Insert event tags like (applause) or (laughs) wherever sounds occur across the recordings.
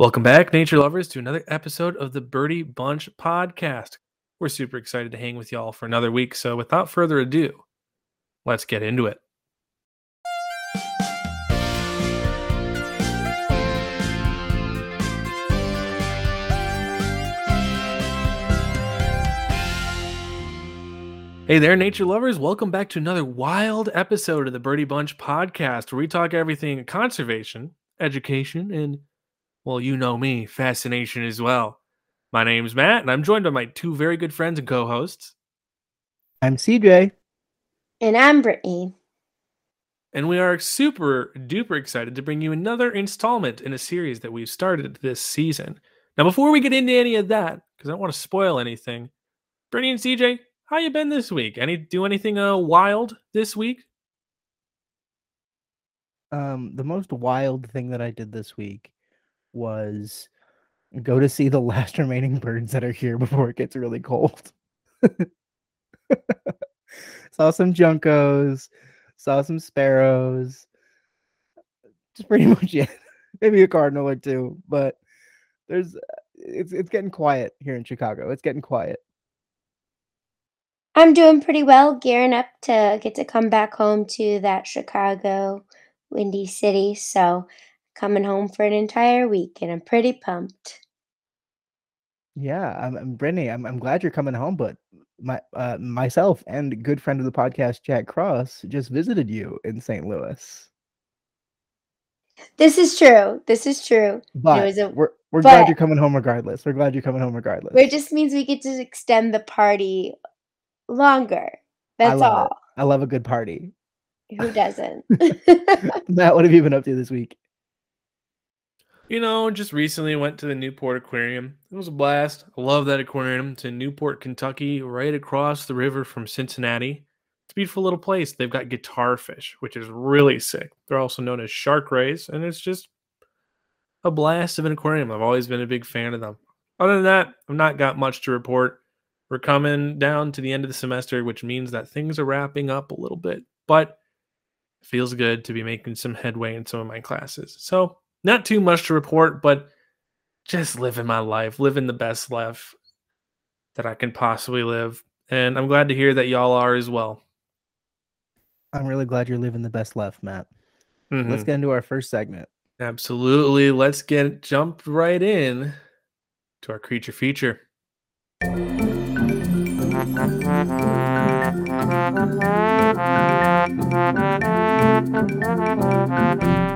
Welcome back, nature lovers, to another episode of the Birdy Bunch podcast. We're super excited to hang with y'all for another week. So, without further ado, let's get into it. Hey there, nature lovers. Welcome back to another wild episode of the Birdy Bunch podcast, where we talk everything conservation, education, and, well, you know me, fascination as well. My name's Matt, and I'm joined by my two very good friends and co hosts. I'm CJ. And I'm Brittany. And we are super duper excited to bring you another installment in a series that we've started this season. Now, before we get into any of that, because I don't want to spoil anything, Brittany and CJ, how you been this week? Any do anything uh wild this week? Um, the most wild thing that I did this week was go to see the (laughs) last remaining birds that are here before it gets really cold. (laughs) saw some juncos, saw some sparrows. Just pretty (laughs) much it. Maybe a cardinal or two, but there's it's it's getting quiet here in Chicago. It's getting quiet. I'm doing pretty well, gearing up to get to come back home to that Chicago windy city. So, coming home for an entire week, and I'm pretty pumped. Yeah, I'm, I'm Brittany. I'm I'm glad you're coming home, but my uh, myself and good friend of the podcast Jack Cross just visited you in St. Louis. This is true. This is true. But a, we're we're but- glad you're coming home regardless. We're glad you're coming home regardless. it just means we get to extend the party longer. That's love all. it. I love a good party. Who doesn't? (laughs) Matt, what have you been up to this week? You know, just recently went to the Newport Aquarium. It was a blast. I love that aquarium. It's in Newport, Kentucky, right across the river from Cincinnati. It's a beautiful little place. They've got guitar fish, which is really sick. They're also known as shark rays, and it's just a blast of an aquarium. I've always been a big fan of them. Other than that, I've not got much to report. We're coming down to the end of the semester, which means that things are wrapping up a little bit, but it feels good to be making some headway in some of my classes. So, not too much to report, but just living my life, living the best life that I can possibly live. And I'm glad to hear that y'all are as well. I'm really glad you're living the best life, Matt. Let's Mhm. get into our first segment. Absolutely. Let's get jump right in to our creature feature.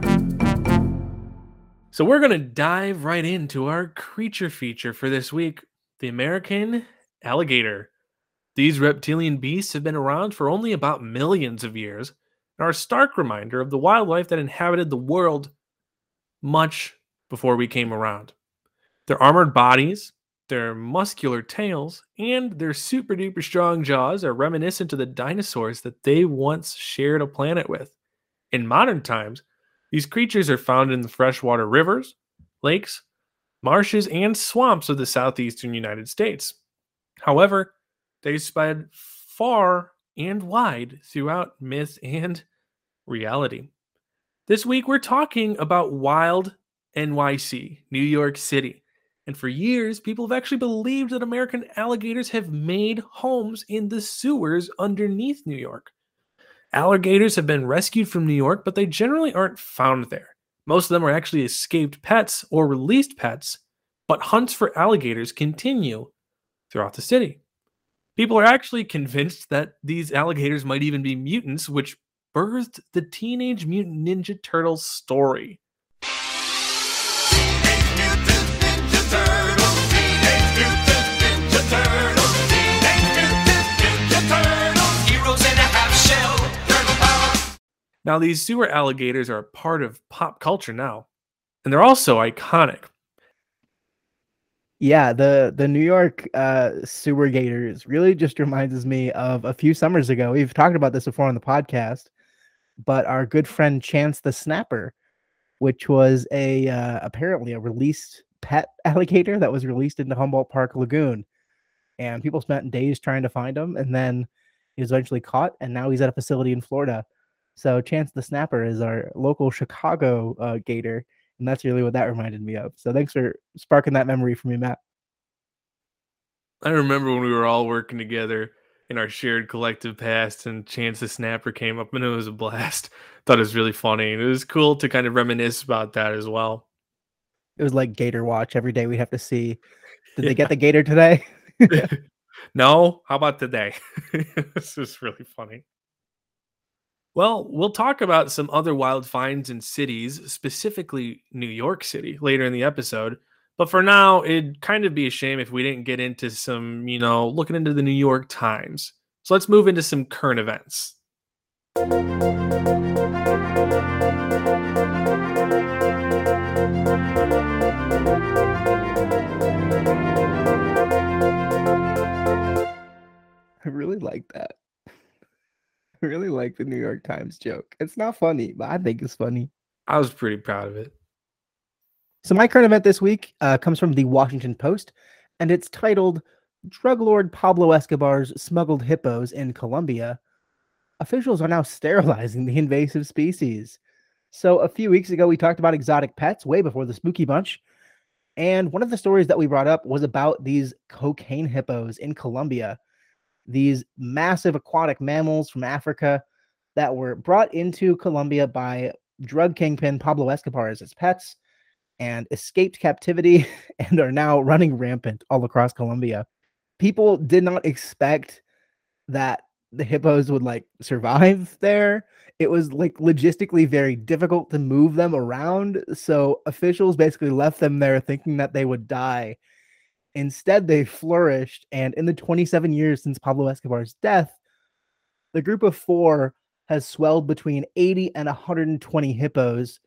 (laughs) So we're going to dive right into our creature feature for this week the American alligator. These reptilian beasts have been around for only about millions of years and are a stark reminder of the wildlife that inhabited the world much before we came around. Their armored bodies, their muscular tails, and their super duper strong jaws are reminiscent of the dinosaurs that they once shared a planet with. In modern times, these creatures are found in the freshwater rivers, lakes, marshes, and swamps of the southeastern United States. However, they spread far and wide throughout myth and reality. This week, we're talking about wild NYC, New York City. And for years, people have actually believed that American alligators have made homes in the sewers underneath New York. Alligators have been rescued from New York, but they generally aren't found there. Most of them are actually escaped pets or released pets, but hunts for alligators continue throughout the city. People are actually convinced that these alligators might even be mutants, which birthed the Teenage Mutant Ninja Turtles story. Now, these sewer alligators are a part of pop culture now, and they're also iconic. Yeah, the the New York uh, sewer gators really just reminds me of a few summers ago. We've talked about this before on the podcast, but our good friend Chance the Snapper, which was a uh, apparently a released pet (laughs) alligator that was released into Humboldt Park Lagoon, and people spent days trying to find him, and then he was eventually caught, and now he's at a facility in Florida. So Chance the Snapper is our local Chicago uh, gator, And that's really what that reminded me of. So thanks for sparking that memory for me, Matt. I remember when we were all working together in our shared collective past and Chance the Snapper came up and it was a blast. (laughs) Thought it was really funny. And it was cool to kind of reminisce about that as well. It was like Gator Watch. Every day we have to see did yeah. they get the gator today? (laughs) (laughs) no, how about today? this is really funny. Well, we'll talk about some other wild finds in cities, specifically New York City, later in the episode. But for now, it'd kind of be a shame if we didn't get into some, you know, looking into the New York Times. So let's move into some current events. I really like that. Really like the New York Times joke. It's not funny, but I think it's funny. I was pretty proud of it. So my current event this week uh, comes from the Washington Post, and it's titled "Drug Lord Pablo Escobar's Smuggled Hippos in Colombia." Officials are now sterilizing the invasive species. So a few weeks ago, we talked about exotic pets way before the spooky bunch. And one of the stories that we brought up was about these cocaine hippos in Colombia these massive aquatic mammals from Africa that were brought into Colombia by drug kingpin Pablo Escobar as his pets and escaped captivity (laughs) and are now running rampant all across Colombia. People did not expect that the hippos would like survive (laughs) there. It was like logistically very difficult to move them around. So officials basically left them there thinking that they would die Instead, they flourished. And in the 27 years since Pablo Escobar's death, the group of four has swelled between 80 and 120 hippos.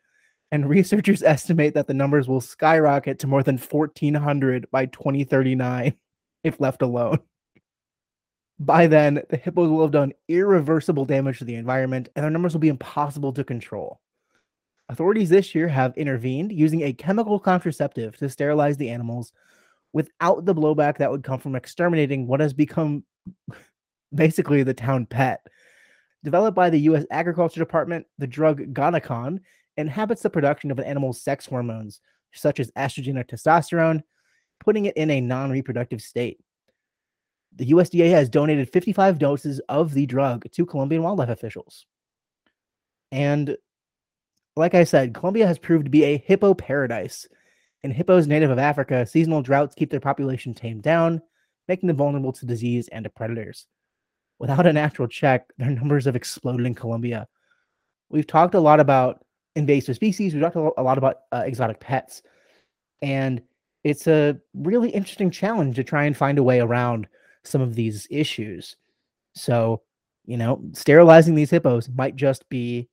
And (laughs) researchers estimate that the numbers will skyrocket to more than 1,400 by 2039 if left alone. By then, the hippos will have done irreversible damage to the environment, and their numbers will be impossible to control. Authorities this year have intervened using a chemical contraceptive to sterilize the animals without the blowback that would come from exterminating what has become basically the town pet. Developed by the U.S. Agriculture Department, the drug Gonacon inhabits the production of an animal's sex hormones, such as estrogen or testosterone, putting it in a non reproductive state. The USDA has donated 55 doses of the drug to Colombian wildlife officials. And like I said, Colombia has proved to be a hippo paradise hippos native of Africa, seasonal droughts keep their population tamed down, making them vulnerable to disease and to predators. Without a natural check, their numbers have exploded in Colombia. We've talked a lot about invasive species, we've talked a lot about uh, exotic pets, and it's a really interesting challenge to try and find a way around some of these issues. So, you know, sterilizing these hippos might just be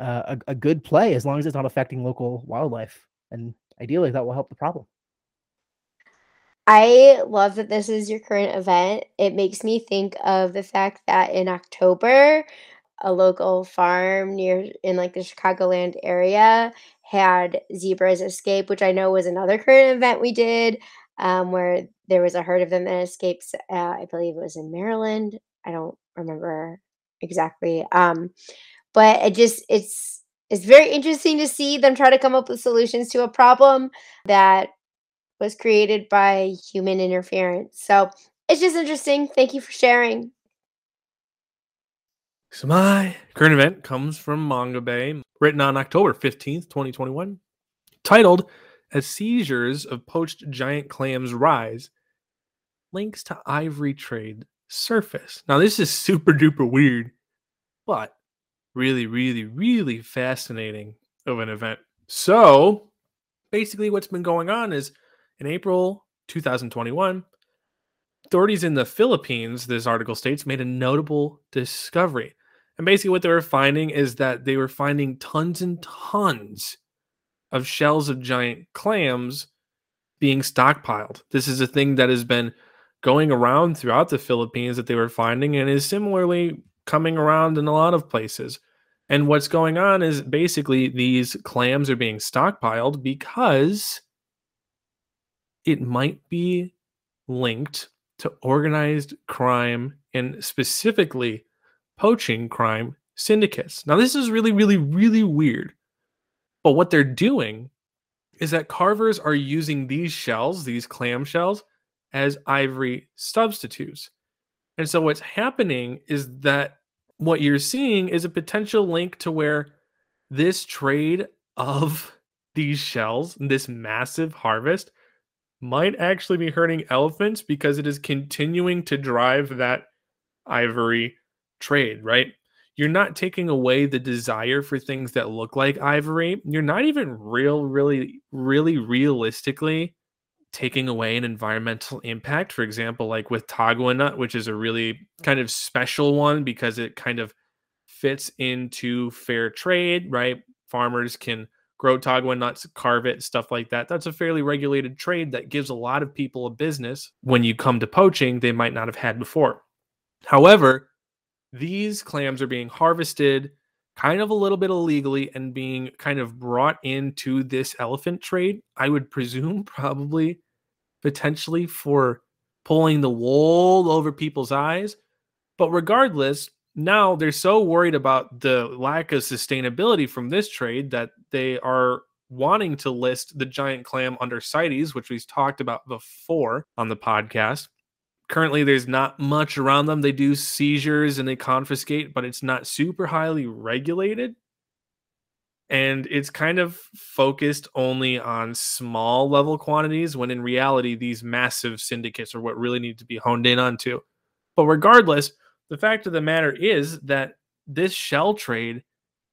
uh, a, a good play as long as it's not affecting local wildlife. And ideally that will help the problem. I love that this is your current event. It makes me think of the fact that in October, a local farm near in like the Chicagoland area had zebras escape, which I know was another current event we did, um, where there was a herd of them that escapes. Uh, I believe it was in Maryland. I don't remember exactly. Um, but it just it's it's very interesting to see them try to come up with solutions to a problem that was created by human interference. So it's just interesting. Thank you for sharing. So my current event comes from Mongabay, written on October 15th, 2021, titled As Seizures of Poached Giant Clams Rise, Links to Ivory Trade Surface. Now this is super duper weird, but really, really, really fascinating of an event. So basically, what's been going on is in April 2021, authorities in the Philippines, this article states, made a notable discovery. And basically, what they were finding is that they were finding tons and tons of shells of giant clams being stockpiled. This is a thing that has been going around throughout the Philippines that they were finding and is similarly coming around in a lot of places. And what's going on is basically these clams are being stockpiled because it might be linked to organized crime and specifically poaching crime syndicates. Now, this is really, really, really weird. But what they're doing is that carvers are using these shells, these clam shells, as ivory substitutes. And so what's happening is that what you're seeing is a potential link to where this trade of (laughs) these shells, this massive harvest, might actually be hurting elephants because it is continuing to drive that ivory trade, right? You're not taking away the desire for things that look like ivory. You're not even real, really, really realistically taking away an environmental impact. For example, like with Taguanut, nut, which is a really kind of special one because it kind of fits into fair trade, right? Farmers can grow tagua nut nuts, carve it, stuff like that. That's a fairly regulated trade that gives a lot of people a business when you come to poaching they might not have had before. However, these clams are being harvested kind of a little bit illegally and being kind of brought into this elephant trade. I would presume probably potentially for pulling the wool over people's eyes. But regardless, now they're so worried about the lack of sustainability from this trade that they are wanting to list the giant clam under CITES, which we've talked about before on the podcast. Currently, there's not much around them. They do seizures and they confiscate, but it's not super highly regulated and it's kind of focused only on small level quantities when in reality these massive syndicates are what really need to be honed in onto but regardless the fact of the matter is that this shell trade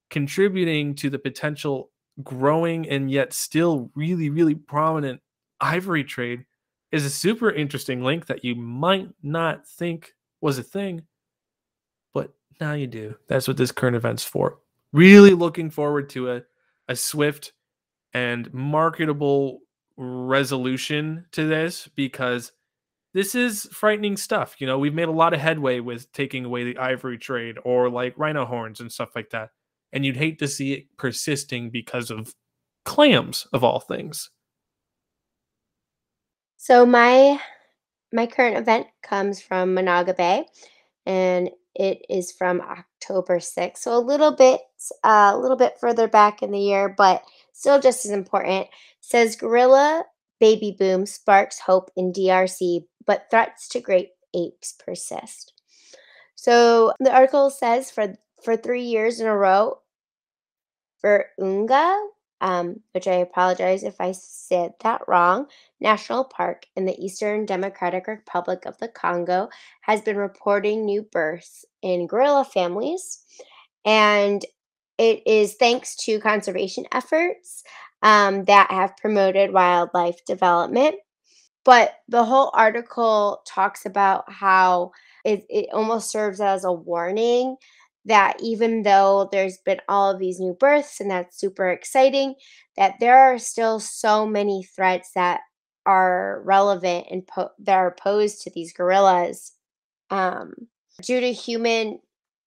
contributing to the potential growing and yet still really really prominent ivory trade is a super interesting link that you might not think was a thing but now you do. That's what this current event's for really looking forward to a, a swift and marketable resolution to this because this is frightening stuff. You know, we've made a lot of headway with taking away the ivory trade or like rhino horns and stuff like that. And you'd hate to see it persisting because of clams of all things. So my my current event comes from Mongabay and it is from October 6th. So a little bit a little bit further back in the year, but still just as important. Says gorilla baby boom sparks hope in DRC, but threats to great apes persist. So the article says for for 3 years in a row Virunga um, which I apologize if I said that wrong, National Park in the Eastern Democratic Republic of the Congo has been reporting new births in gorilla families. And it is thanks to conservation efforts um, that have promoted wildlife development. But the whole article talks about how it, it almost serves as a warning that even though there's been all of these new births and that's super exciting, that there are still so many threats that are relevant and po- that are posed to these gorillas um, due to human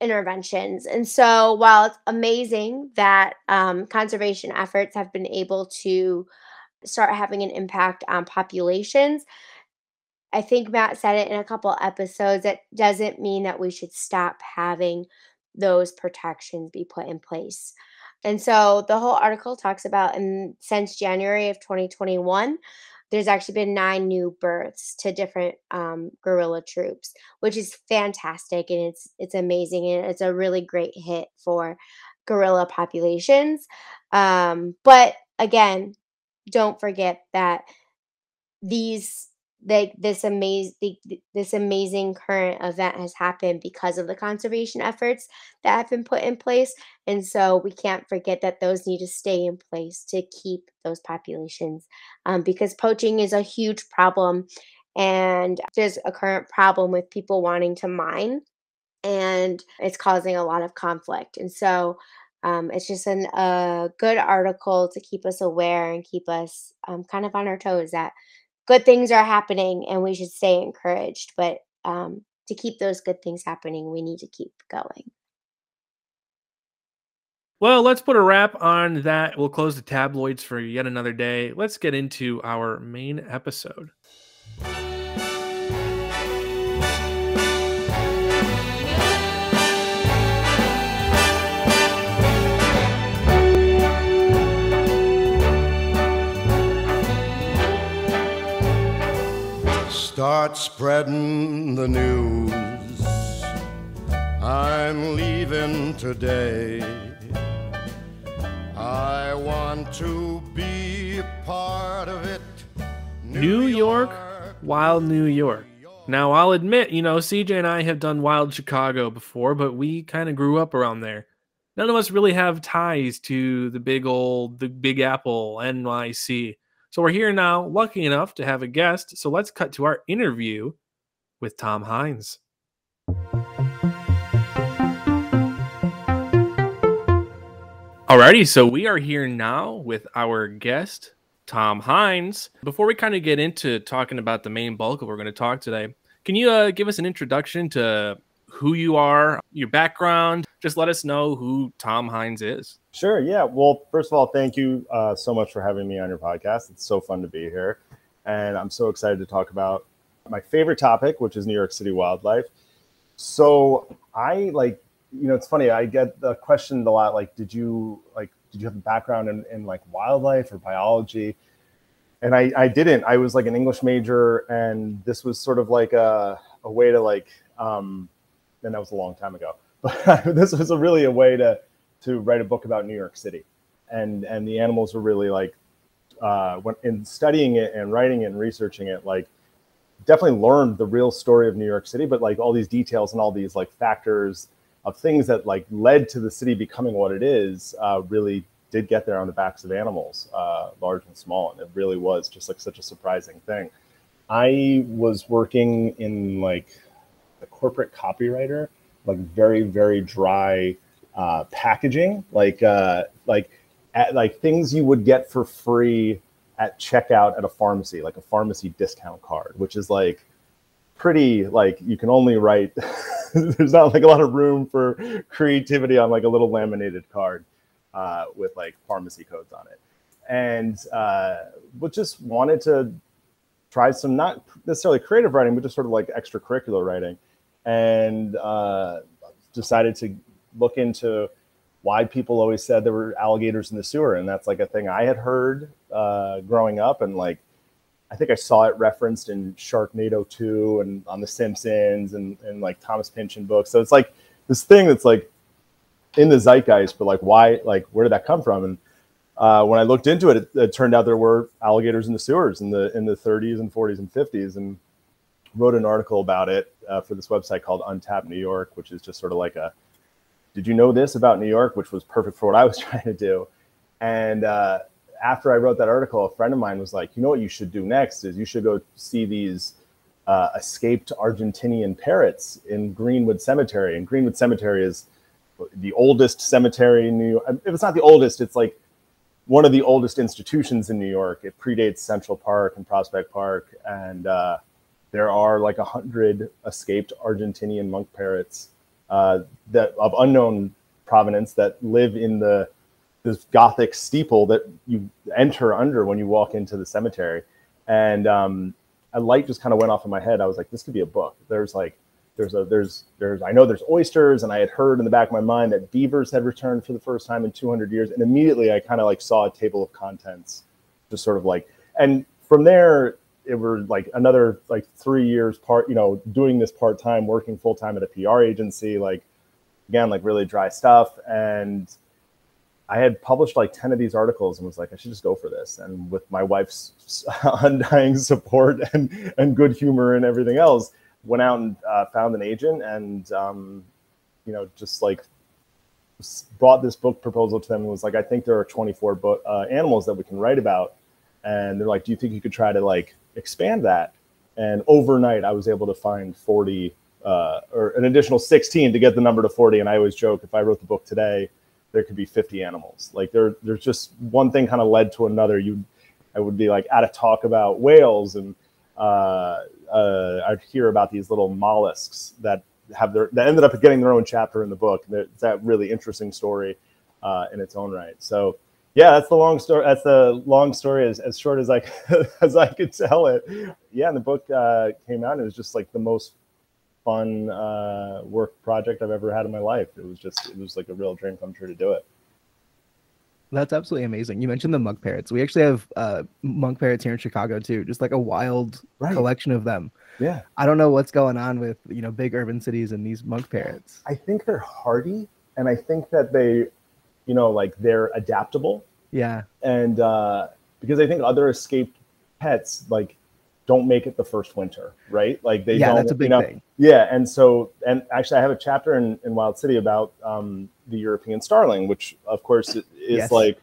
interventions. And so, while it's amazing that um, conservation efforts have been able to start having an impact on populations, I think Matt said it in a couple episodes. It doesn't mean that we should stop having those protections be put in place. And so the whole article talks about, and since January of 2021, there's actually been nine new births to different um, gorilla troops, which is fantastic and it's it's amazing and it's a really great hit for gorilla populations. Um, but again, don't forget that these like this amazing this amazing current event has happened because of the conservation efforts that have been put in place and so we can't forget that those need to stay in place to keep those populations um, because poaching is a huge problem and there's a current problem with people wanting to mine and it's causing a lot of conflict and so um, it's just a good article to keep us aware and keep us um, kind of on our toes that good things are happening and we should stay encouraged. But um, to keep those good things happening, we need to keep going. Well, let's put a wrap on that. We'll close the tabloids for yet another day. Let's get into our main episode. Start spreading the news. I'm leaving today. I want to be part of it. New York, Wild New York. Now, I'll admit, you know, CJ and I have done Wild Chicago before, but we kind of grew up around there. None of us really have ties to the big old, the Big Apple, NYC. So we're here now, lucky enough to have a guest. So let's cut to our interview with Tom Hynes. Alrighty, so we are here now with our guest, Tom Hynes. Before we kind of get into talking about the main bulk of what we're going to talk today, can you uh, give us an introduction to who you are, your background? Just let us know who Tom Hynes is. Sure. Yeah. Well, first of all, thank you uh, so much for having me on your podcast. It's so fun to be here. And I'm so excited to talk about my favorite topic, which is New York City wildlife. So I like, you know, it's funny. I get the question a lot, like, did you like, did you have a background in, in like wildlife or biology? And I, I didn't. I was like an English major, and this was sort of like a, a way to like, um, and that was a long time ago. (laughs) But (laughs) this was a really a way to to write a book about New York City, and and the animals were really like uh, when in studying it and writing it and researching it, like definitely learned the real story of New York City, but like all these details and all these like factors of things that like led to the city becoming what it is, uh, really did get there on the backs of animals, uh, large and small, and it really was just like such a surprising thing. I was working in like corporate copywriter, like very very dry uh, packaging, like uh, like at, like things you would get for free at checkout at a pharmacy, like a pharmacy discount card, which is like pretty like you can only write. (laughs) there's not like a lot of room for creativity on like a little laminated card uh, with like pharmacy codes on it, and uh, but just wanted to try some not necessarily creative writing, but just sort of like extracurricular writing, and uh, decided to look into why people always said there were alligators in the sewer, and that's like a thing I had heard uh, growing up, and like I think I saw it referenced in Sharknado 2 and on The Simpsons and, and like Thomas Pynchon books. So it's like this thing that's like in the zeitgeist, but like why, like where did that come from? And uh, when I looked into it, it, it, turned out there were alligators in the sewers in the in the 30s and 40s and 50s, and wrote an article about it uh, for this website called Untapped New York, which is just sort of like a did you know this about New York, which was perfect for what I was (laughs) trying to do. And uh, after I wrote that article, a friend of mine was like, you know what you should do next is you should go see these uh, escaped Argentinian parrots in Greenwood Cemetery. And Greenwood Cemetery is the oldest cemetery in New York. If it's not the oldest, it's like one of the oldest institutions in New York. It predates Central Park and Prospect Park. And uh, there are like a hundred escaped Argentinian monk parrots uh, that of unknown provenance that live in the this Gothic steeple that you enter under when you walk into the cemetery. And um, a light just kind of went off in my head. I was like, this could be a book. There's like, there's a, there's, there's, I know there's oysters, and I had heard in the back of my mind that beavers had returned for the first time in 200 years. And immediately I kind of like saw a table of contents, just sort of like, and from there, it were like another like three years part, you know, doing this part time, working full time at a PR agency, like again, like really dry stuff. And I had published like 10 of these articles and was like, I should just go for this. And with my wife's (laughs) undying support (laughs) and, and good humor and everything else, went out and uh, found an agent and, um, you know, just like brought this book proposal to them and was like, I think there are 24 book, uh, animals that we can write about. And they're like, do you think you could try to like expand that. And overnight, I was able to find 40 uh, or an additional 16 to get the number to 40. And I always joke if I wrote the book today, there could be 50 animals. Like there, there's just one thing kind of led to another. You, I would be like at a talk about whales, and uh, uh, I'd hear about these little mollusks that have their that ended up getting their own chapter in the book. It's that really interesting story uh, in its own right. So yeah, that's the long story. That's the long story, as, as short as I (laughs) as I could tell it. Yeah, and the book uh, came out. And it was just like the most fun uh, work project I've ever had in my life. It was just it was like a real dream come true to do it. That's absolutely amazing. You mentioned the monk parrots. We actually have uh, monk parrots here in Chicago too, just like a wild Right. collection of them. Yeah. I don't know what's going on with you know big urban cities and these monk parrots. I think they're hardy and I think that they, you know, like they're adaptable. Yeah, And uh, because I think other escaped pets like don't make it the first winter, right? Like they yeah, don't, that's a you big know, thing. Yeah, and so and actually, I have a chapter in, in Wild City about um, the European starling, which of course is Yes. like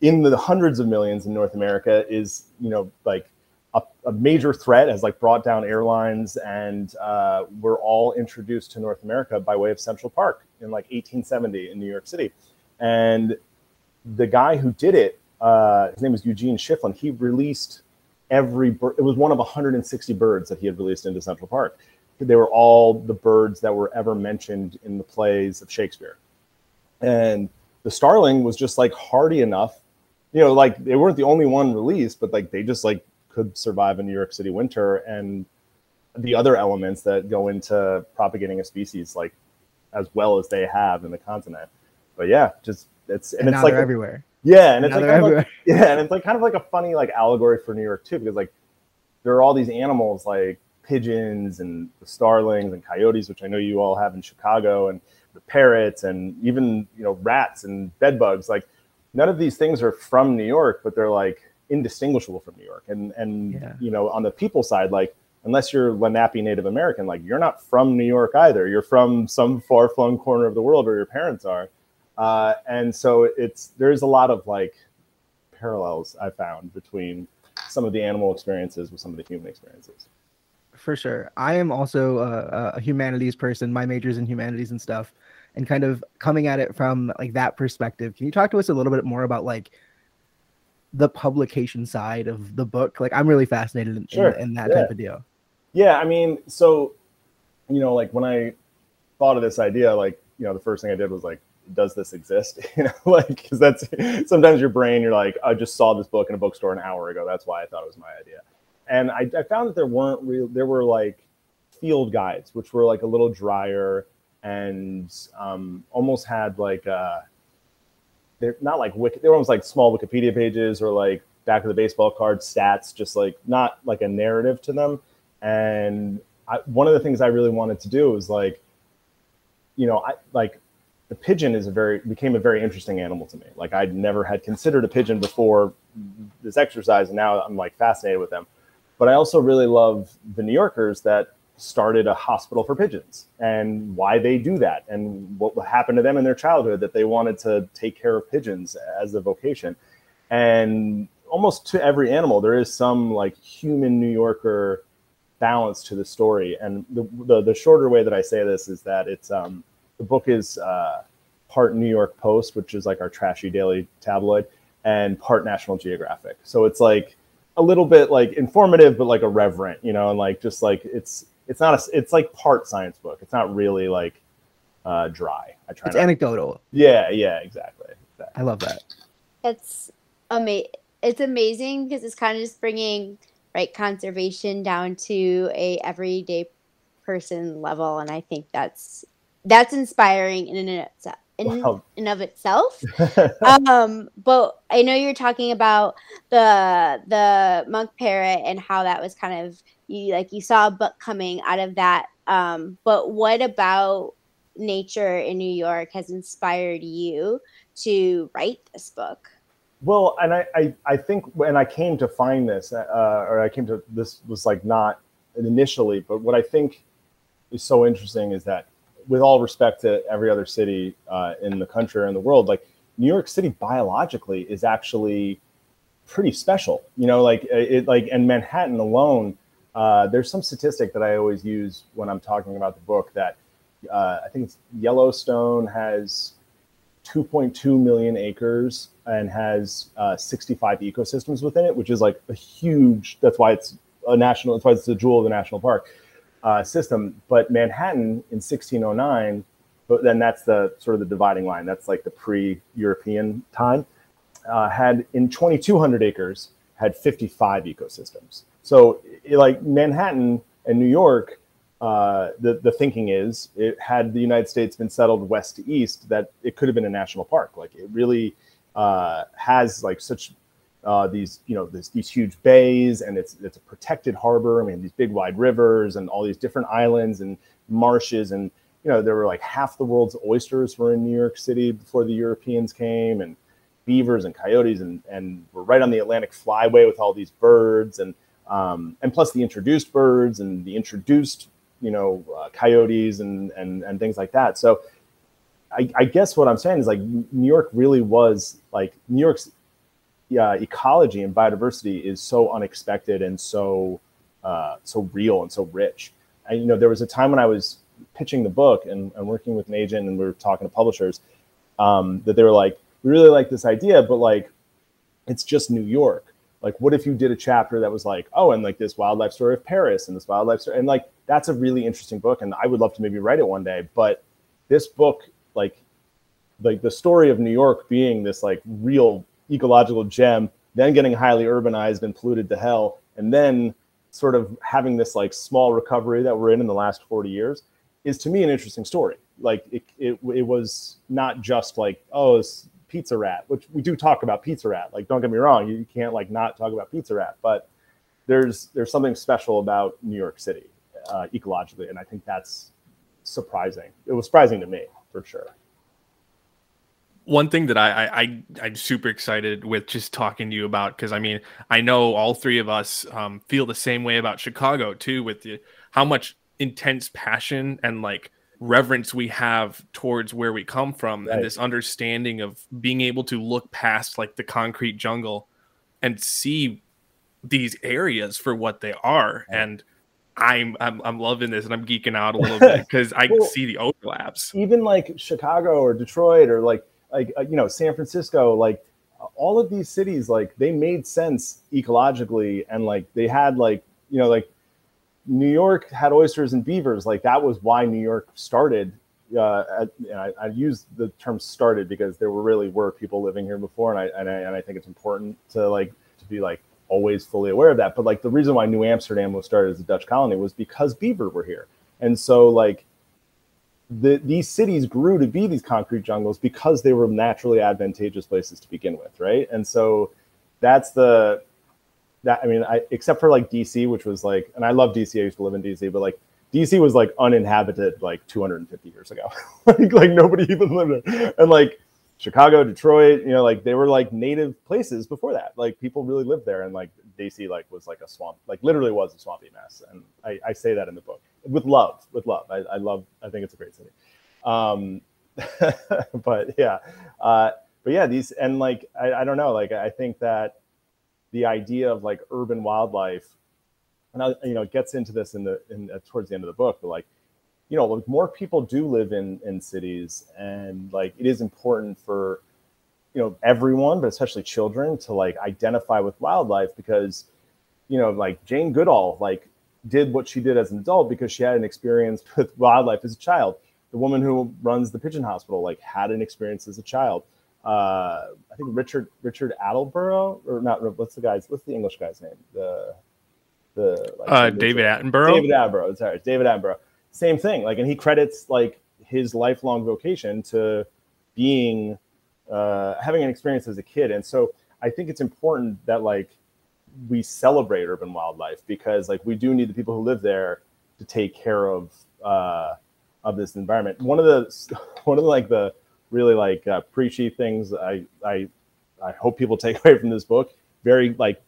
in the hundreds of millions in North America is you know like a, a major threat has like brought down airlines, and uh, we're all introduced to North America by way of Central Park in like 1870 in New York City, and the guy who did it, uh, his name was Eugene Schieffelin. He released every bird. It was one of 160 birds that he had released into Central Park. They were all the birds that were ever mentioned in the plays of Shakespeare. And the starling was just like hardy enough, you know, like they weren't the only one released, but like they just like could survive a New York City winter and the other elements that go into propagating a species like as well as they have in the continent. But yeah, just it's and, And, it's like everywhere. yeah, and it's like, they're kind of like yeah, and it's like kind of like a funny like allegory for New York too, because like there are all these animals like pigeons and the starlings and coyotes, which I know you all have in Chicago, and the parrots and even you know rats and bed bugs. Like none of these things are from New York, but they're like indistinguishable from New York. And and Yeah. you know on the people side, like unless you're Lenape Native American, like you're not from New York either. You're from some far flung corner of the world where your parents are. Uh, and so it's there's a lot of like parallels I found between some of the animal experiences with some of the human experiences. For sure. I am also a, a humanities person. My major's in humanities and stuff, and kind of coming at it from like that perspective. Can you talk to us a little bit more about like the publication side of the book? Like, I'm really fascinated in, Sure. in, in that Yeah. type of deal. Yeah, I mean, so you know, like when I thought of this idea, like you know, the first thing I did was like, does this exist? (laughs) You know, like because that's sometimes your brain, you're like, I just saw this book in a bookstore an hour ago. That's why I thought it was my idea. And I, I found that there weren't real. There were like field guides, which were like a little drier and um, almost had like uh, they're not like wiki, they were almost like small Wikipedia pages or like back of the baseball card stats, just like not like a narrative to them. And I, one of the things I really wanted to do was like, you know, I like the pigeon is a very became a very interesting animal to me. Like I'd never had considered a pigeon before this exercise, and now I'm like fascinated with them. But I also really love the New Yorkers that started a hospital for pigeons and why they do that and what happened to them in their childhood that they wanted to take care of pigeons as a vocation. And almost to every animal, there is some like human New Yorker balance to the story. And the, the, the shorter way that I say this is that it's um, the book is uh, part New York Post, which is like our trashy daily tabloid, and part National Geographic. So it's like a little bit like informative, but like irreverent, you know, and like just like it's it's not a it's like part science book. It's not really like uh, dry. I try. It's not- anecdotal. yeah, yeah, exactly. exactly. I love that. It's ama- It's amazing because it's kind of just bringing right conservation down to a everyday person level, and I think that's that's inspiring in and of itself. In, Wow. and of itself, (laughs) um, but I know you're talking about the the monk parrot and how that was kind of you like you saw a book coming out of that. Um, but what about nature in New York has inspired you to write this book? Well, and I, I, I think when I came to find this, uh, or I came to this was like not initially, but what I think is so interesting is that, with all respect to every other city uh, in the country or in the world, like New York City biologically is actually pretty special. You know, like it, like and Manhattan alone. Uh, there's some statistic that I always use when I'm talking about the book that uh, I think it's Yellowstone has 2.2 million acres and has uh, 65 ecosystems within it, which is like a huge. That's why it's a national. That's why it's the jewel of the national park uh, system. But Manhattan in 1609, but then that's the sort of the dividing line. That's like the pre-European time. Uh, had in 2,200 acres had 55 ecosystems. So i- like Manhattan and New York uh, the the thinking is it had the United States been settled west to east that it could have been a national park. Like it really, uh, has like such uh, these you know this, these huge bays and it's it's a protected harbor. I mean these big wide rivers and all these different islands and marshes and you know there were like half the world's oysters were in New York City before the Europeans came and beavers and coyotes and and we're right on the Atlantic Flyway with all these birds and um, and plus the introduced birds and the introduced you know uh, coyotes and and and things like that. So I, I guess what I'm saying is like New York really was like New York's yeah, ecology and biodiversity is so unexpected and so uh, so real and so rich. And you know, there was a time when I was pitching the book and, and working with an agent and we were talking to publishers um, that they were like, we really like this idea, but like, it's just New York. Like, what if you did a chapter that was like, oh, and like this wildlife story of Paris and this wildlife story, and like that's a really interesting book, and I would love to maybe write it one day. But this book, like, like the story of New York being this like real ecological gem, then getting highly urbanized and polluted to hell, and then sort of having this like small recovery that we're in in the last 40 years is to me an interesting story. Like it, it, it was not just like, oh, it's Pizza Rat, which we do talk about Pizza Rat. Like, don't get me wrong, you can't like not talk about Pizza Rat, but there's there's something special about New York City uh, ecologically, and I think that's surprising. It was surprising to me for sure one thing that I, I I am super excited with just talking to you about because I mean I know all three of us um, feel the same way about Chicago too with the how much intense passion and like reverence we have towards where we come from right. and this understanding of being able to look past like the concrete jungle and see these areas for what they are right. and I'm, I'm I'm loving this and I'm geeking out a little (laughs) bit because I well, see the overlaps. Even like Chicago or Detroit or like like uh, you know San Francisco, like all of these cities, like they made sense ecologically, and like they had like you know like New York had oysters and beavers, like that was why New York started. Uh, at, I, I, use the term started because there were really were people living here before, and I, and I and I think it's important to like to be like always fully aware of that. But like the reason why New Amsterdam was started as a Dutch colony was because beaver were here, and so like the, these cities grew to be these concrete jungles because they were naturally advantageous places to begin with, right? And so that's the that I mean, I except for like DC, which was like, and I love DC. I used to live in DC, but like DC was like uninhabited like 250 years ago. (laughs) like, like nobody (laughs) even lived there, and like Chicago, Detroit, you know, like they were like native places before that. Like people really lived there, and like DC like was like a swamp, like literally was a swampy mess. And I, I say that in the book with love, with love. I, I love. I think it's a great city. Um, (laughs) but yeah, uh, but yeah, these and like I, I don't know. Like I think that the idea of like urban wildlife, and I, you know, it gets into this in the in uh, towards the end of the book. But like, you know, like more people do live in in cities, and like it is important for you know everyone, but especially children, to like identify with wildlife because you know, like Jane Goodall, like did what she did as an adult because she had an experience (laughs) with wildlife as a child. The woman who runs the pigeon hospital like had an experience as a child. Uh, I think Richard Richard Attleborough or not? What's the guy's? What's the English guy's name? The the like, uh, David Attenborough. David Attenborough. Sorry, David Attenborough. Same thing. Like, and he credits like his lifelong vocation to being uh, having an experience as a kid. And so I think it's important that like we celebrate urban wildlife because like we do need the people who live there to take care of uh, of this environment. One of the (laughs) one of the, like the really like uh, preachy things I I I hope people (laughs) take away from this book. Very like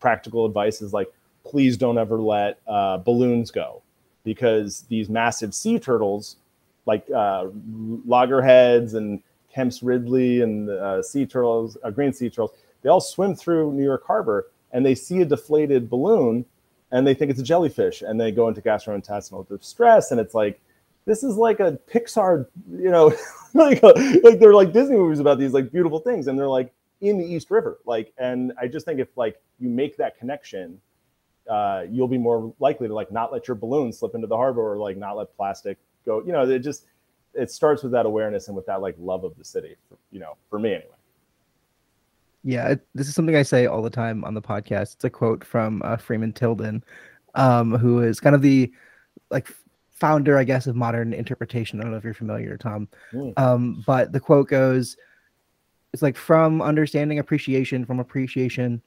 practical advice is like please don't ever let uh, balloons go because these massive sea turtles like uh, loggerheads and Kemp's Ridley and uh, sea turtles, uh, green sea turtles, they all swim through New York Harbor and they see a deflated balloon and they think it's a jellyfish and they go into gastrointestinal distress and it's like this is like a pixar you know (laughs) like a, like they're like disney movies about these like beautiful things and they're like in the east river like and i just think if like you make that connection uh, you'll be more likely to like not let your balloon slip into the harbor or like not let plastic go you know it just it starts with that awareness and with that like love of the city you know for me anyway yeah, it, this is something I say all the time on the podcast. It's a quote from uh, Freeman Tilden, um, who is kind of the like founder, I guess, of modern interpretation. I don't know if you're familiar, Tom. Mm. Um, but the quote goes, It's like from understanding appreciation, from appreciation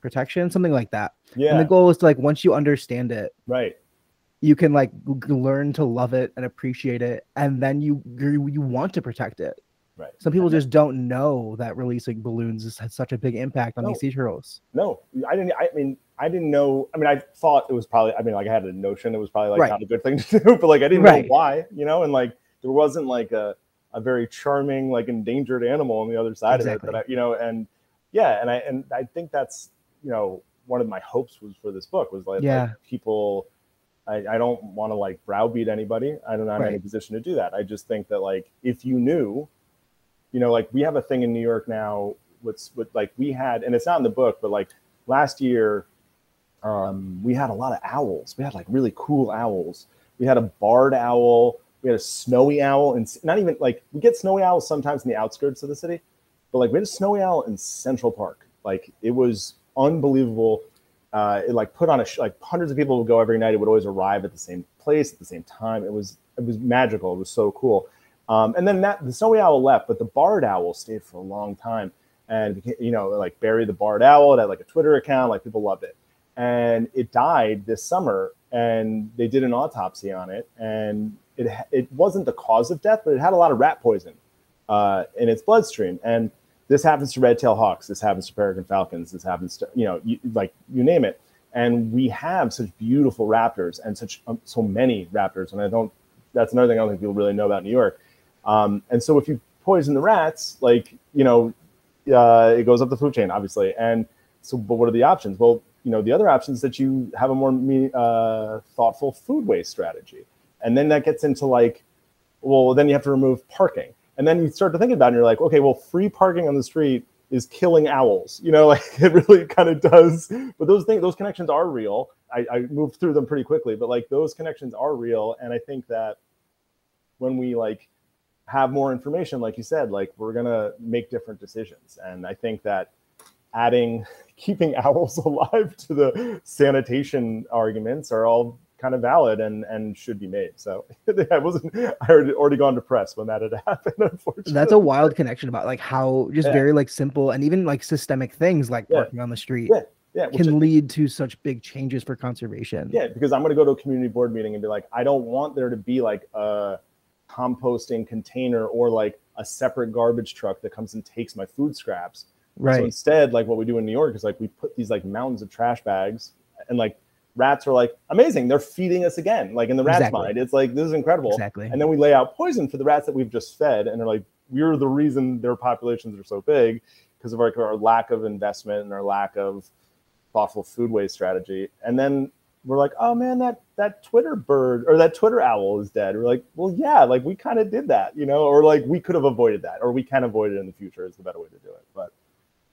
protection, something like that. Yeah. And the goal is to like once you understand it, right. you can like learn to love it and appreciate it, and then you you, you want to protect it. Right. Some people just don't know that releasing balloons has had such a big impact on No. these sea turtles. No, I didn't. I mean, I didn't know. I mean, I thought it was probably. I mean, like I had a notion it was probably like Right. not a good thing (laughs) to do, but like I didn't Right. know why. You know, and like there wasn't like a a very charming like endangered animal on the other side of it that I, you know, and yeah, and I and I think that's you know one of my hopes was for this book was like, Yeah. like people. I, I don't want to like browbeat anybody. I don't. any Right. In a position to do that. I just think that like if you knew, you know, like we have a thing in New York now. What's with like we had, and it's not in the book, but like last year, um, we had a lot of owls. We had like really cool owls. We had a barred owl. We had a snowy owl, and not even like we get snowy owls sometimes in the outskirts of the city, but like we had a snowy owl in Central Park. Like it was unbelievable. Uh, it like put on a sh- like hundreds of people would go every night. It would always arrive at the same place at the same time. It was it was magical. It was so cool. Um, and then that the snowy owl left, but the barred owl stayed for a long time. And you know, like Barry the barred owl, it had like a Twitter account, like people loved it. And it died this summer, and they did an autopsy on it, and it it wasn't the cause of death, but it had a lot of rat poison uh, in its bloodstream. And this happens to red-tailed hawks. This happens to peregrine falcons. This happens to you know, you, like you name it. And we have such beautiful raptors and such um, so many raptors. And I don't. That's another thing I don't think people really know about New York. Um, and so if you poison the rats, like you know, uh, it goes up the food chain, obviously. And so, but what are the options? Well, you know, the other options that you have a more uh, thoughtful food waste strategy, and then that gets into like, well, then you have to remove parking, and then you start to think about it, and you're like, okay, well, free parking on the street is killing owls. You know, (laughs) like it really kind of does. But those things, those connections are real. I, I moved through them pretty quickly, but like those connections are real, and I think that when we like have more information, like you said, like we're gonna make different decisions. And I think that adding (laughs) keeping (laughs) owls alive to the sanitation arguments are all kind of valid and and should be made. So (laughs) I wasn't I had already gone to press when that had happened, unfortunately. That's a wild connection about like how just Yeah. very like simple and even like systemic things like Yeah. parking on the street Yeah, yeah, can lead to such big changes for conservation. Yeah, because I'm going to go to a community board meeting and be like, I don't want there to be like a composting container or like a separate garbage truck that comes and takes my food scraps. Right. So instead, like what we do in New York is like we put these like mountains of trash bags and like rats are like amazing. They're feeding us again. Like in the rat's Exactly. mind, it's like this is incredible. Exactly. And then we lay out poison for the rats that we've just fed, and they're like, we're the reason their populations are so big because of our, our lack of investment and our lack of thoughtful food waste strategy. And then we're like, oh man, that that Twitter bird or that Twitter owl is dead. We're like, well, yeah, like we kind of did that, you know, or like we could have avoided that, or we can avoid it in the future is the better way to do it. But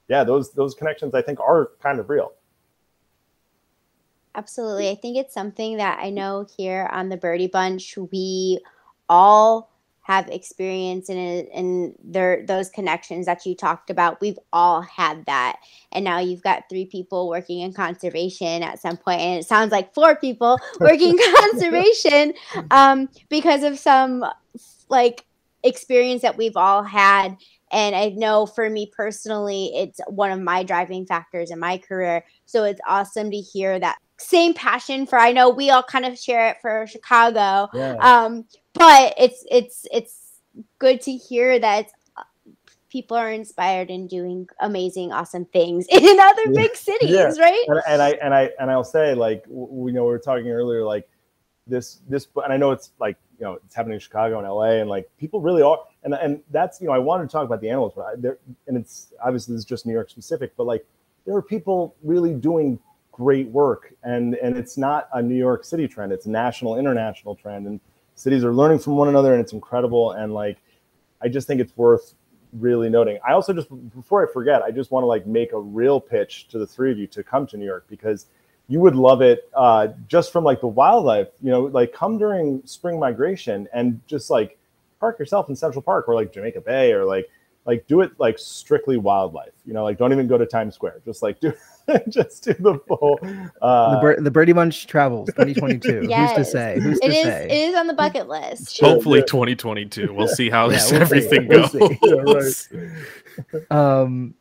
yeah, those those connections I think are kind of real. Absolutely. I think it's something that I know here on the Birdy Bunch, we all have experience in it and there those connections that you talked about. We've all had that. And now you've got three people working in conservation at some point, and it sounds like four people (laughs) working (laughs) conservation um, because of some like experience that we've all had. And I know for me personally, it's one of my driving factors in my career. So it's awesome to hear that same passion for I know we all kind of share it for Chicago. Yeah. Um, but it's it's it's good to hear that uh, people are inspired and doing amazing, awesome things (laughs) in other Yeah. big cities, Yeah. right? and, and I and I and I'll say like we know we were talking earlier like this this and I know it's like you know it's happening in Chicago and LA and like people really are and and that's you know I wanted to talk about the animals but I, there and it's obviously this is just New York specific but like there are people really doing great work and and it's not a New York City trend it's a national international trend and cities are learning from one another and it's incredible and like I just think it's worth really noting. I also just before I forget, I just want to like make a real pitch to the three of you to come to New York because you would love it uh, just from like the wildlife. You know, like come during spring migration and just like park yourself in Central Park or like Jamaica Bay or like like do it like strictly wildlife. You know, like don't even go to Times Square. Just like do (laughs) just do the full. Uh, the, Bir- the Birdy Bunch travels 2022. Who's to say? Who's to It is. say? It is on the bucket list. Hopefully, 2022. We'll see how (laughs) Yeah, this we'll see. everything We'll goes. see. Yeah, (laughs) Um,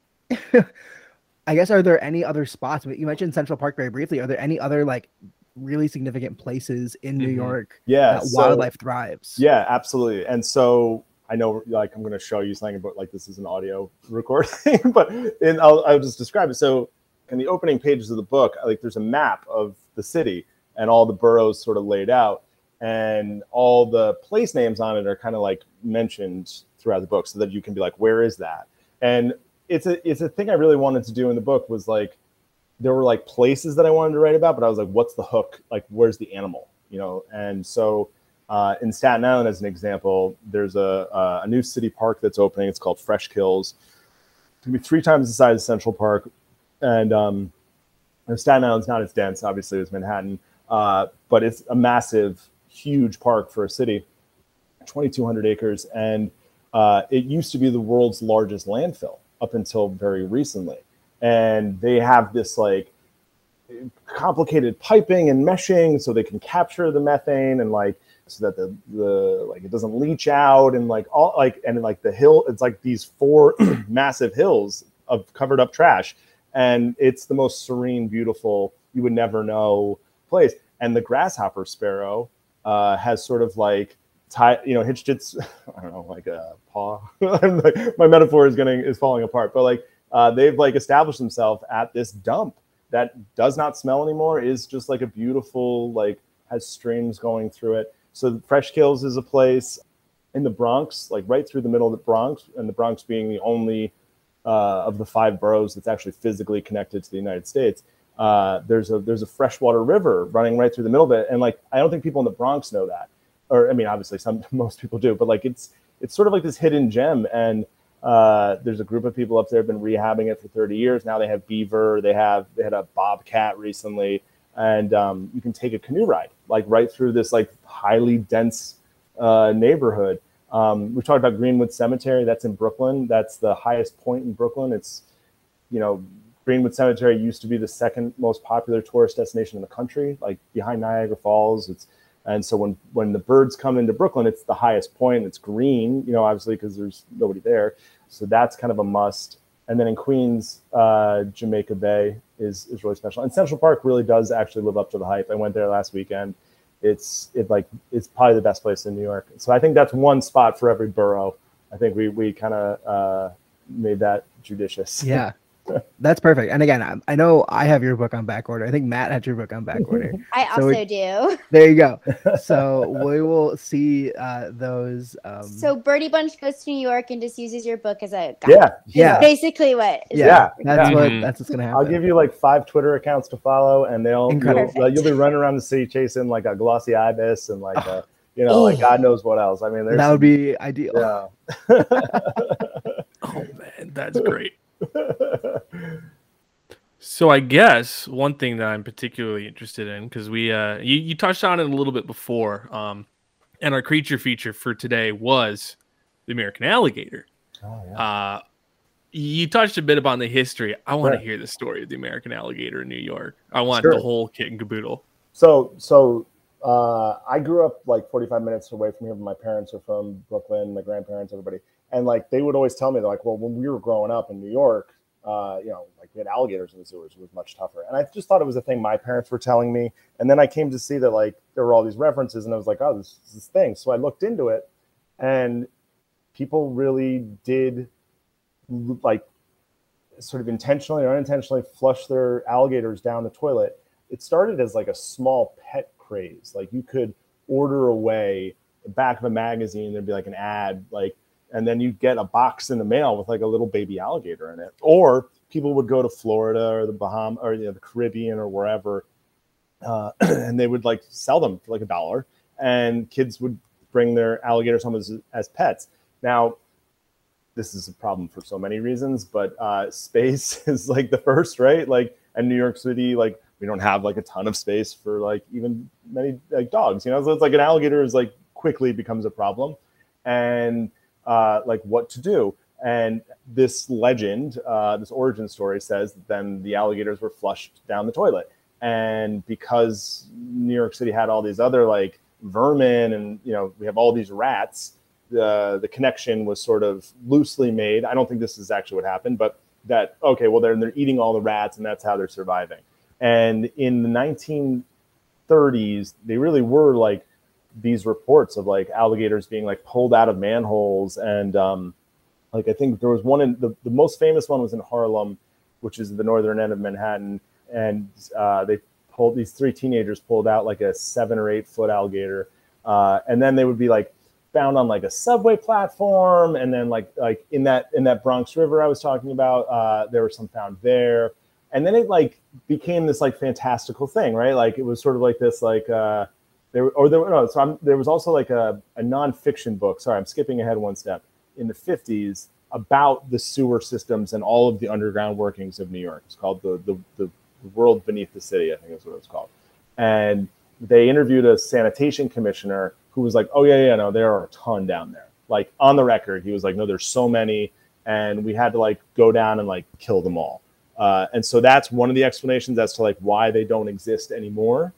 I guess are there any other spots? You mentioned Central Park very briefly. Are there any other like really significant places in New Mhm. York yeah, that so- wildlife thrives? Yeah, absolutely. And so I know, like, I'm going to show you something, but like, this is an audio recording, but and I'll, I'll just describe it. So, in the opening pages of the book, like, there's a map of the city and all the boroughs sort of laid out, and all the place names on it are kind of like mentioned throughout the book, so that you can be like, where is that? And it's a it's a thing I really wanted to do in the book was like, there were like places that I wanted to write about, but I was like, what's the hook? Like, where's the animal? You know, and so uh, in Staten Island, as an example, there's a, a, new city park that's opening. It's called Fresh Kills. It's gonna be three times the size of Central Park, and um, Staten Island's not as dense, obviously, as Manhattan, uh, but it's a massive, huge park for a city, 2,200 acres, and uh, it used to be the world's largest landfill up until very recently, and they have this like complicated piping and meshing so they can capture the methane and like so that the the like it doesn't leach out and like all like and like the hill it's like these four (clears throat) massive hills of covered up trash and it's the most serene beautiful you would never know place. And the grasshopper sparrow uh, has sort of like tie you know hitched its (laughs) i don't know like a paw. (laughs) My metaphor is getting is falling apart. But like uh, they've like established themselves at this dump that does not smell anymore is just like a beautiful like has streams going through it. So fresh kills is a place in the bronx like right through the middle of the bronx and the bronx being the only uh, of the five boroughs that's actually physically connected to the united states uh, there's a there's a freshwater river running right through the middle of it and like i don't think people in the bronx know that or i mean obviously some (laughs) most people do but like it's it's sort of like this hidden gem and uh, there's a group of people up there have been rehabbing it for 30 years. Now they have beaver. They have they had a bobcat recently, and um, you can take a canoe ride like right through this like highly dense uh, neighborhood. Um, we talked about Greenwood Cemetery. That's in Brooklyn. That's the highest point in Brooklyn. It's you know Greenwood Cemetery used to be the second most popular tourist destination in the country, like behind Niagara Falls. It's and so when when the birds come into Brooklyn, it's the highest point. It's green, you know, obviously because there's nobody there. So that's kind of a must. And then in Queens, uh, Jamaica Bay is is really special. And Central Park really does actually live up to the hype. I went there last weekend. It's it like it's probably the best place in New York. So I think that's one spot for every borough. I think we we kind of uh, made that judicious. Yeah. That's perfect. And again, I, I know I have your book on back order. I think Matt had your book on back order. (laughs) I So also we- do. (laughs) There you go. So (laughs) we will see uh, those. Um, So Birdy Bunch goes to New York and just uses your book as a guide. Yeah. Yeah. basically what? yeah, Yeah, that's yeah. what Mhm. that's what's gonna happen. I'll give you like five Twitter accounts to follow, and they'll you'll, Incredible. like, you'll be running around the city chasing like a glossy ibis and like a, you know like Oh. God knows what else. I mean, there's that would be ideal. yeah. Oh man, that's great. So I guess one thing that I'm particularly interested in because we uh you, you touched on it a little bit before, um, and our creature feature for today was the American alligator. Oh, yeah. Uh, you touched a bit upon the history. I want Right. to hear the story of the American alligator in New York. I want Sure. the whole kit and caboodle. So, so uh, I grew up like 45 minutes away from here. My parents are from Brooklyn, my grandparents, everybody, and like they would always tell me, they're like, well, when we were growing up in New York, uh, you know, like we had alligators in the sewers, it was much tougher. And I just thought it was a thing my parents were telling me. And then I came to see that like there were all these references, and I was like, oh, this is this thing. So I looked into it, and people really did like sort of intentionally or unintentionally flush their alligators down the toilet. It started as like a small pet craze. Like you could order away the back of a magazine, there'd be like an ad, like, and then you'd get a box in the mail with like a little baby alligator in it. Or people would go to Florida or the Bahamas or you know, the Caribbean or wherever, uh, (clears throat) and they would like sell them for like a dollar, and kids would bring their alligators home as, as pets. Now, this is a problem for so many reasons, but uh, space (laughs) is like the first, right? Like, and New York City, like we don't have like a ton of space for like even many like dogs, you know. So it's like an alligator is like quickly becomes a problem, and uh, like what to do. And this legend, uh, this origin story says that then the alligators were flushed down the toilet. And because New York City had all these other like vermin and, you know, we have all these rats, the, the connection was sort of loosely made. I don't think this is actually what happened, but that, okay, well, they're, they're eating all the rats and that's how they're surviving. And in the 1930s, they really were like these reports of like alligators being like pulled out of manholes and, um, like I think there was one in the, the most famous one was in Harlem, which is the northern end of Manhattan, and uh, they pulled these three teenagers pulled out like a seven or eight foot alligator, uh, and then they would be like found on like a subway platform, and then like like in that in that Bronx River I was talking about, uh, there were some found there, and then it like became this like fantastical thing, right? Like it was sort of like this like. There, or there, no, so I'm, there was also like a, a nonfiction book. Sorry, I'm skipping ahead one step in the 50s about the sewer systems and all of the underground workings of New York. It's called the, the, the World Beneath the City, I think is what it's called. And they interviewed a sanitation commissioner who was like, oh, yeah, yeah, no, there are a ton down there. Like on the record, he was like, no, there's so many. And we had to like go down and like kill them all. Uh, and so that's one of the explanations as to like why they don't exist anymore.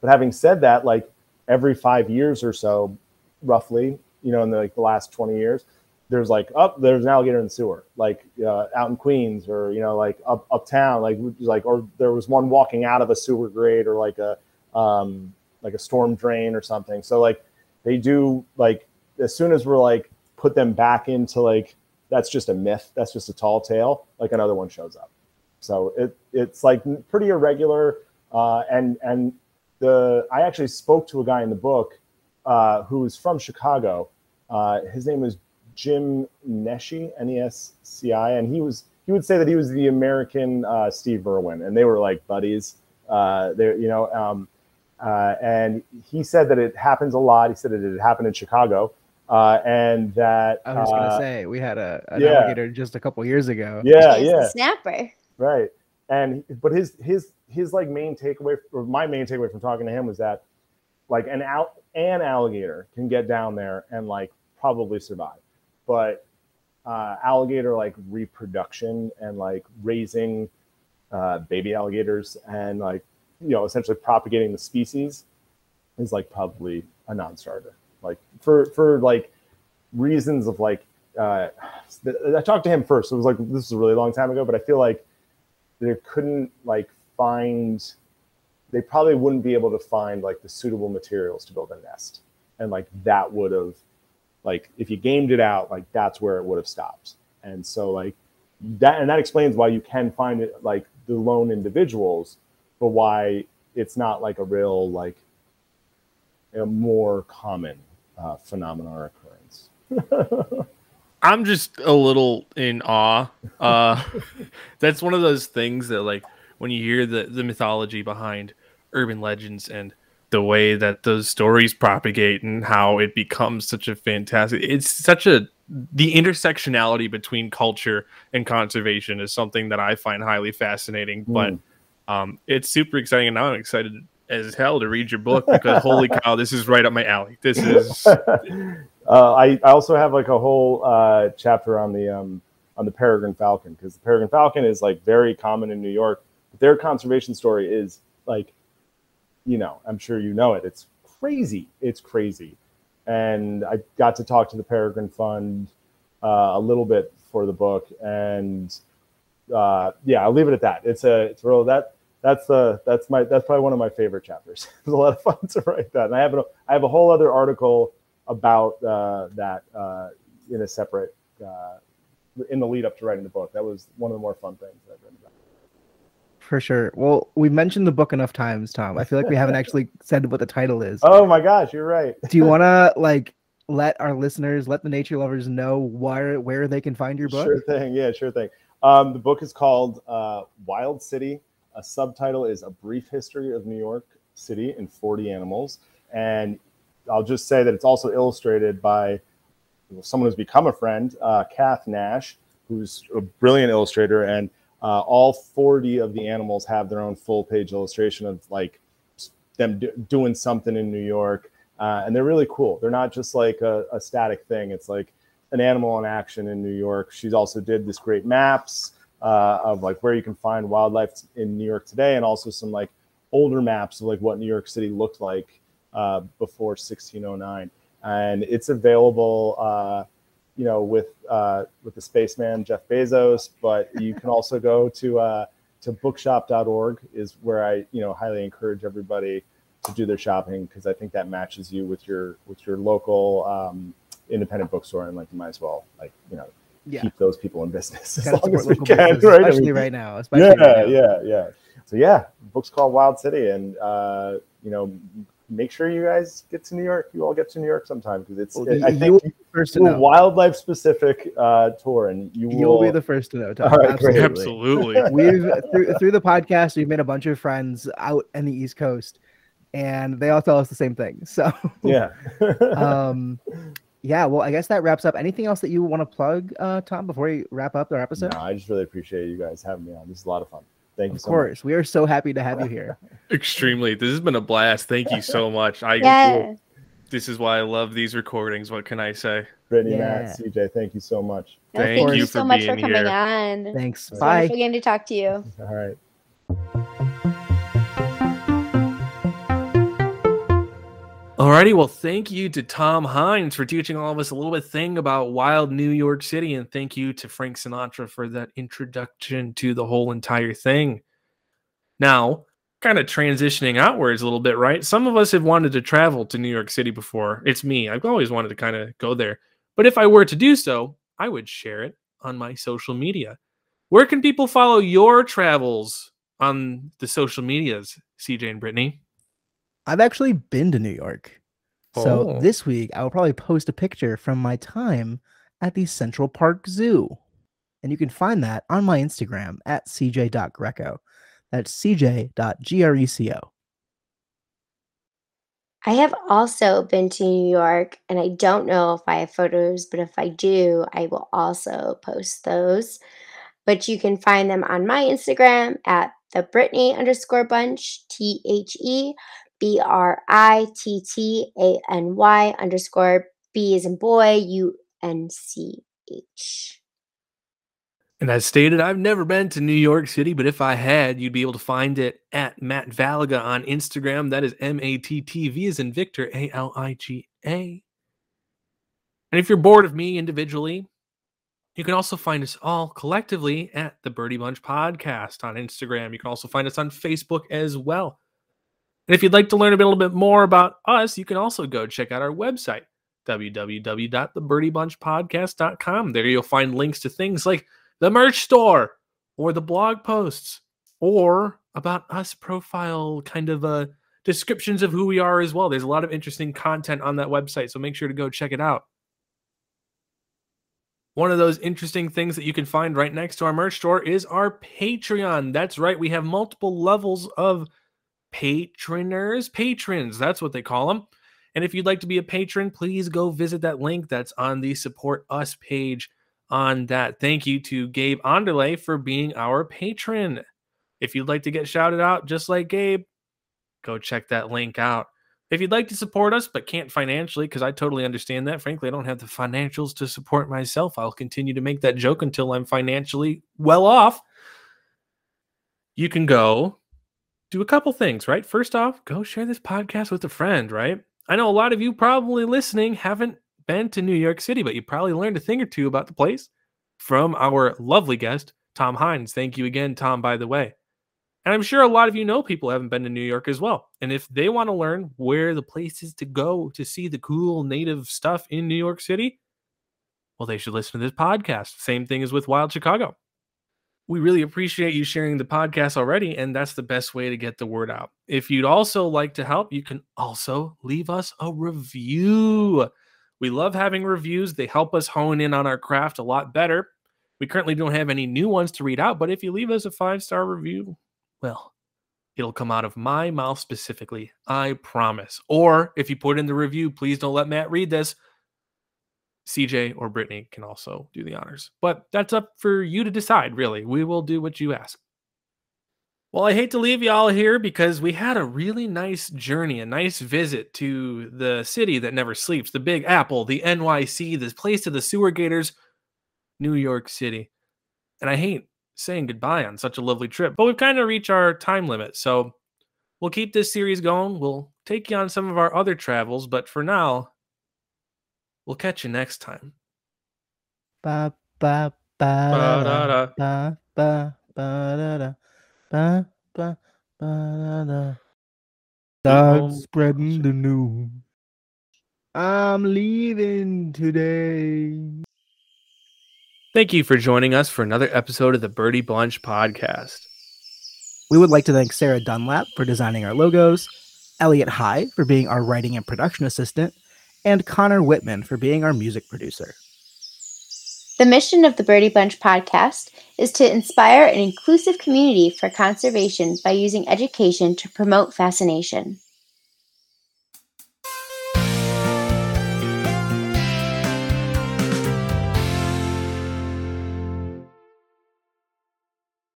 But having said that, like every five years or so, roughly, you know, in the, like the last 20 years, there's like up oh, there's an alligator in the sewer like uh, out in queens or you know like up uptown like like or there was one walking out of a sewer grate or like a um like a storm drain or something. So like they do like as soon as we're like put them back into like that's just a myth. That's just a tall tale. Like another one shows up. So it it's like pretty irregular uh and and the i actually spoke to a guy in the book uh who's from chicago uh his name is Jim Nesci, N-E-S-C-I, and he was he would say that he was the American uh, Steve Irwin, and they were like buddies. Uh, they, you know, um, uh, and he said that it happens a lot. He said that it happened in Chicago, uh, and that I was gonna uh, say we had a an yeah. alligator just a couple years ago. yeah, yeah, the snapper. right. And but his his his like main takeaway, or my main takeaway from talking to him was that like an out an alligator can get down there and like probably survive. But uh, alligator like reproduction and like raising uh, baby alligators and like you know essentially propagating the species is like probably a non-starter. Like for for like reasons of like uh, (sighs) i talked to him first. It was like this is a really long time ago but i feel like they couldn't like find they probably wouldn't be able to find like the suitable materials to build a nest. And like that would have like if you gamed it out like that's where it would have stopped. And so like that and that explains why you can find it like the lone individuals but why it's not like a real like a more common uh, phenomenon or occurrence. (laughs) I'm just a little in awe. Uh, (laughs) that's one of those things that, like, when you hear the, the mythology behind urban legends and the way that those stories propagate and how it becomes such a fantastic, it's such a the intersectionality between culture and conservation is something that I find highly fascinating. But um, it's super exciting, and now I'm excited as hell to read your book because holy (laughs) cow, this is right up my alley. This is (laughs) uh, I, I also have like a whole uh, chapter on the um, on the peregrine falcon because the peregrine falcon is like very common in New York. Their conservation story is like, you know, I'm sure you know it. It's crazy. It's crazy. And I got to talk to the Peregrine Fund uh, a little bit for the book, and uh, yeah, I'll leave it at that. It's a it's real that that's the that's my that's probably one of my favorite chapters. (laughs) it was a lot of fun to write that, and I have a, I have a whole other article about uh, that uh, in a separate uh, in the lead up to writing the book. That was one of the more fun things I've. For sure. Well, we mentioned the book enough times, Tom. I feel like we haven't (laughs) actually said what the title is. Oh my gosh, you're right. Do you (laughs) want to like let our listeners, let the nature lovers know where where they can find your book? Sure thing. Yeah, sure thing. Um, the book is called uh, Wild City. A subtitle is A Brief History of New York City in 40 Animals. And I'll just say that it's also illustrated by someone who's become a friend, uh, Kath Nash, who's a brilliant illustrator. And uh, all 40 of the animals have their own full page illustration of like them do- doing something in New York. Uh, and they're really cool. They're not just like a, a static thing. It's like an animal in action in New York. She's also did this great maps uh, of like where you can find wildlife in New York today, and also some like older maps of like what New York City looked like uh, before 1609. And it's available, uh, you know, with uh, with the spaceman Jeff Bezos. But you can also go to uh, to bookshop.org is where I you know highly encourage everybody to do their shopping because I think that matches you with your with your local um, independent bookstore and like you might as well like you know Yeah. keep those people in business as long as we can, right? I Especially mean, right now. Especially yeah, right now. yeah, yeah. So yeah, book's called Wild City, and uh, you know, make sure you guys get to New York. You all get to New York sometime because it's. Well, it- you- I think will be the first to it's a know. wildlife specific uh, tour, and you will. You'll be the first to know. Tom. All right. Absolutely. Absolutely. (laughs) we've through, through the podcast we've made a bunch of friends out in the east coast and they all tell us the same thing (laughs) so yeah. (laughs) um yeah well i guess that wraps up anything else that you want to plug uh tom before we wrap up our episode no, I just really appreciate you guys having me on. This is a lot of fun. Thank you of so course we are so happy to have you here (laughs) Extremely. This has been a blast. Thank you so much. I Yeah. this is why I love these recordings. What can I say? much. Brittany, Yeah. Matt, CJ, thank you so much. No, Thank thank you you for so much for being coming here. on. thanks It's bye wonderful getting to talk to you. All right. Alrighty, well, thank you to Tom Hynes for teaching all of us a little bit thing about wild New York City, and thank you to Frank Sinatra for that introduction to the whole entire thing. Now, kind of transitioning outwards a little bit, right? Some of us have wanted to travel to New York City before. It's me. I've always wanted to kind of go there. But if I were to do so, I would share it on my social media. Where can people follow your travels on the social medias, CJ and Brittany? I've actually been to new york. So Oh. this week i will probably post a picture from my time at the central park zoo. And you can find that on my instagram at cj.greco that's cj.greco I have also been to New York, and I don't know if I have photos, but if I do, I will also post those. But you can find them on my Instagram at the Brittany underscore bunch, T H E B R I T T A N Y underscore B is in boy, U N C H. And as stated, I've never been to New York City, but if I had, you'd be able to find it at Matt Valiga on Instagram. That is M A T T V is in Victor, A L I G A. And if you're bored of me individually, you can also find us all collectively at the Birdy Bunch Podcast on Instagram. You can also find us on Facebook as well. And if you'd like to learn a little bit more about us, you can also go check out our website, www.thebirdybunchpodcast.com. There you'll find links to things like the merch store or the blog posts or about us profile kind of uh, descriptions of who we are as well. There's a lot of interesting content on that website, so make sure to go check it out. One of those interesting things that you can find right next to our merch store is our Patreon. That's right, we have multiple levels of patroners, patrons. That's what they call them. And if you'd like to be a patron, please go visit that link that's on the support us page on that. Thank you to Gabe Onderlay for being our patron. If you'd like to get shouted out just like Gabe, go check that link out. If you'd like to support us but can't financially, because I totally understand that. Frankly, I don't have the financials to support myself. I'll continue to make that joke until I'm financially well off. You can go do a couple things, right? First off, go share this podcast with a friend, right? I know a lot of you probably listening haven't been to New York City, but you probably learned a thing or two about the place from our lovely guest, Tom Hynes. Thank you again, Tom, by the way. And I'm sure a lot of you know people haven't been to New York as well. And if they want to learn where the places to go to see the cool native stuff in New York City, well, they should listen to this podcast. Same thing as with Wild Chicago. We really appreciate you sharing the podcast already, and that's the best way to get the word out. If you'd also like to help, you can also leave us a review. We love having reviews, they help us hone in on our craft a lot better. We currently don't have any new ones to read out, but if you leave us a five star review, well, it'll come out of my mouth specifically. I promise. Or if you put in the review, please don't let Matt read this. CJ or Brittany can also do the honors. But that's up for you to decide, really. We will do what you ask. Well, I hate to leave y'all here because we had a really nice journey, a nice visit to the city that never sleeps, the Big Apple, the NYC, this place of the sewer gators, New York City. And I hate saying goodbye on such a lovely trip, but we've kind of reached our time limit. So we'll keep this series going. We'll take you on some of our other travels, but for now, we'll catch you next time. Ba ba ba Ba-da-da. ba ba ba da da ba ba ba da da. Start spreading the news. I'm leaving today. Thank you for joining us for another episode of the Birdy Bunch podcast. We would like to thank Sarah Dunlap for designing our logos, Elliot Heye for being our writing and production assistant, and Conner Wittman for being our music producer. The mission of the Birdy Bunch podcast is to inspire an inclusive community for conservation by using education to promote fascination.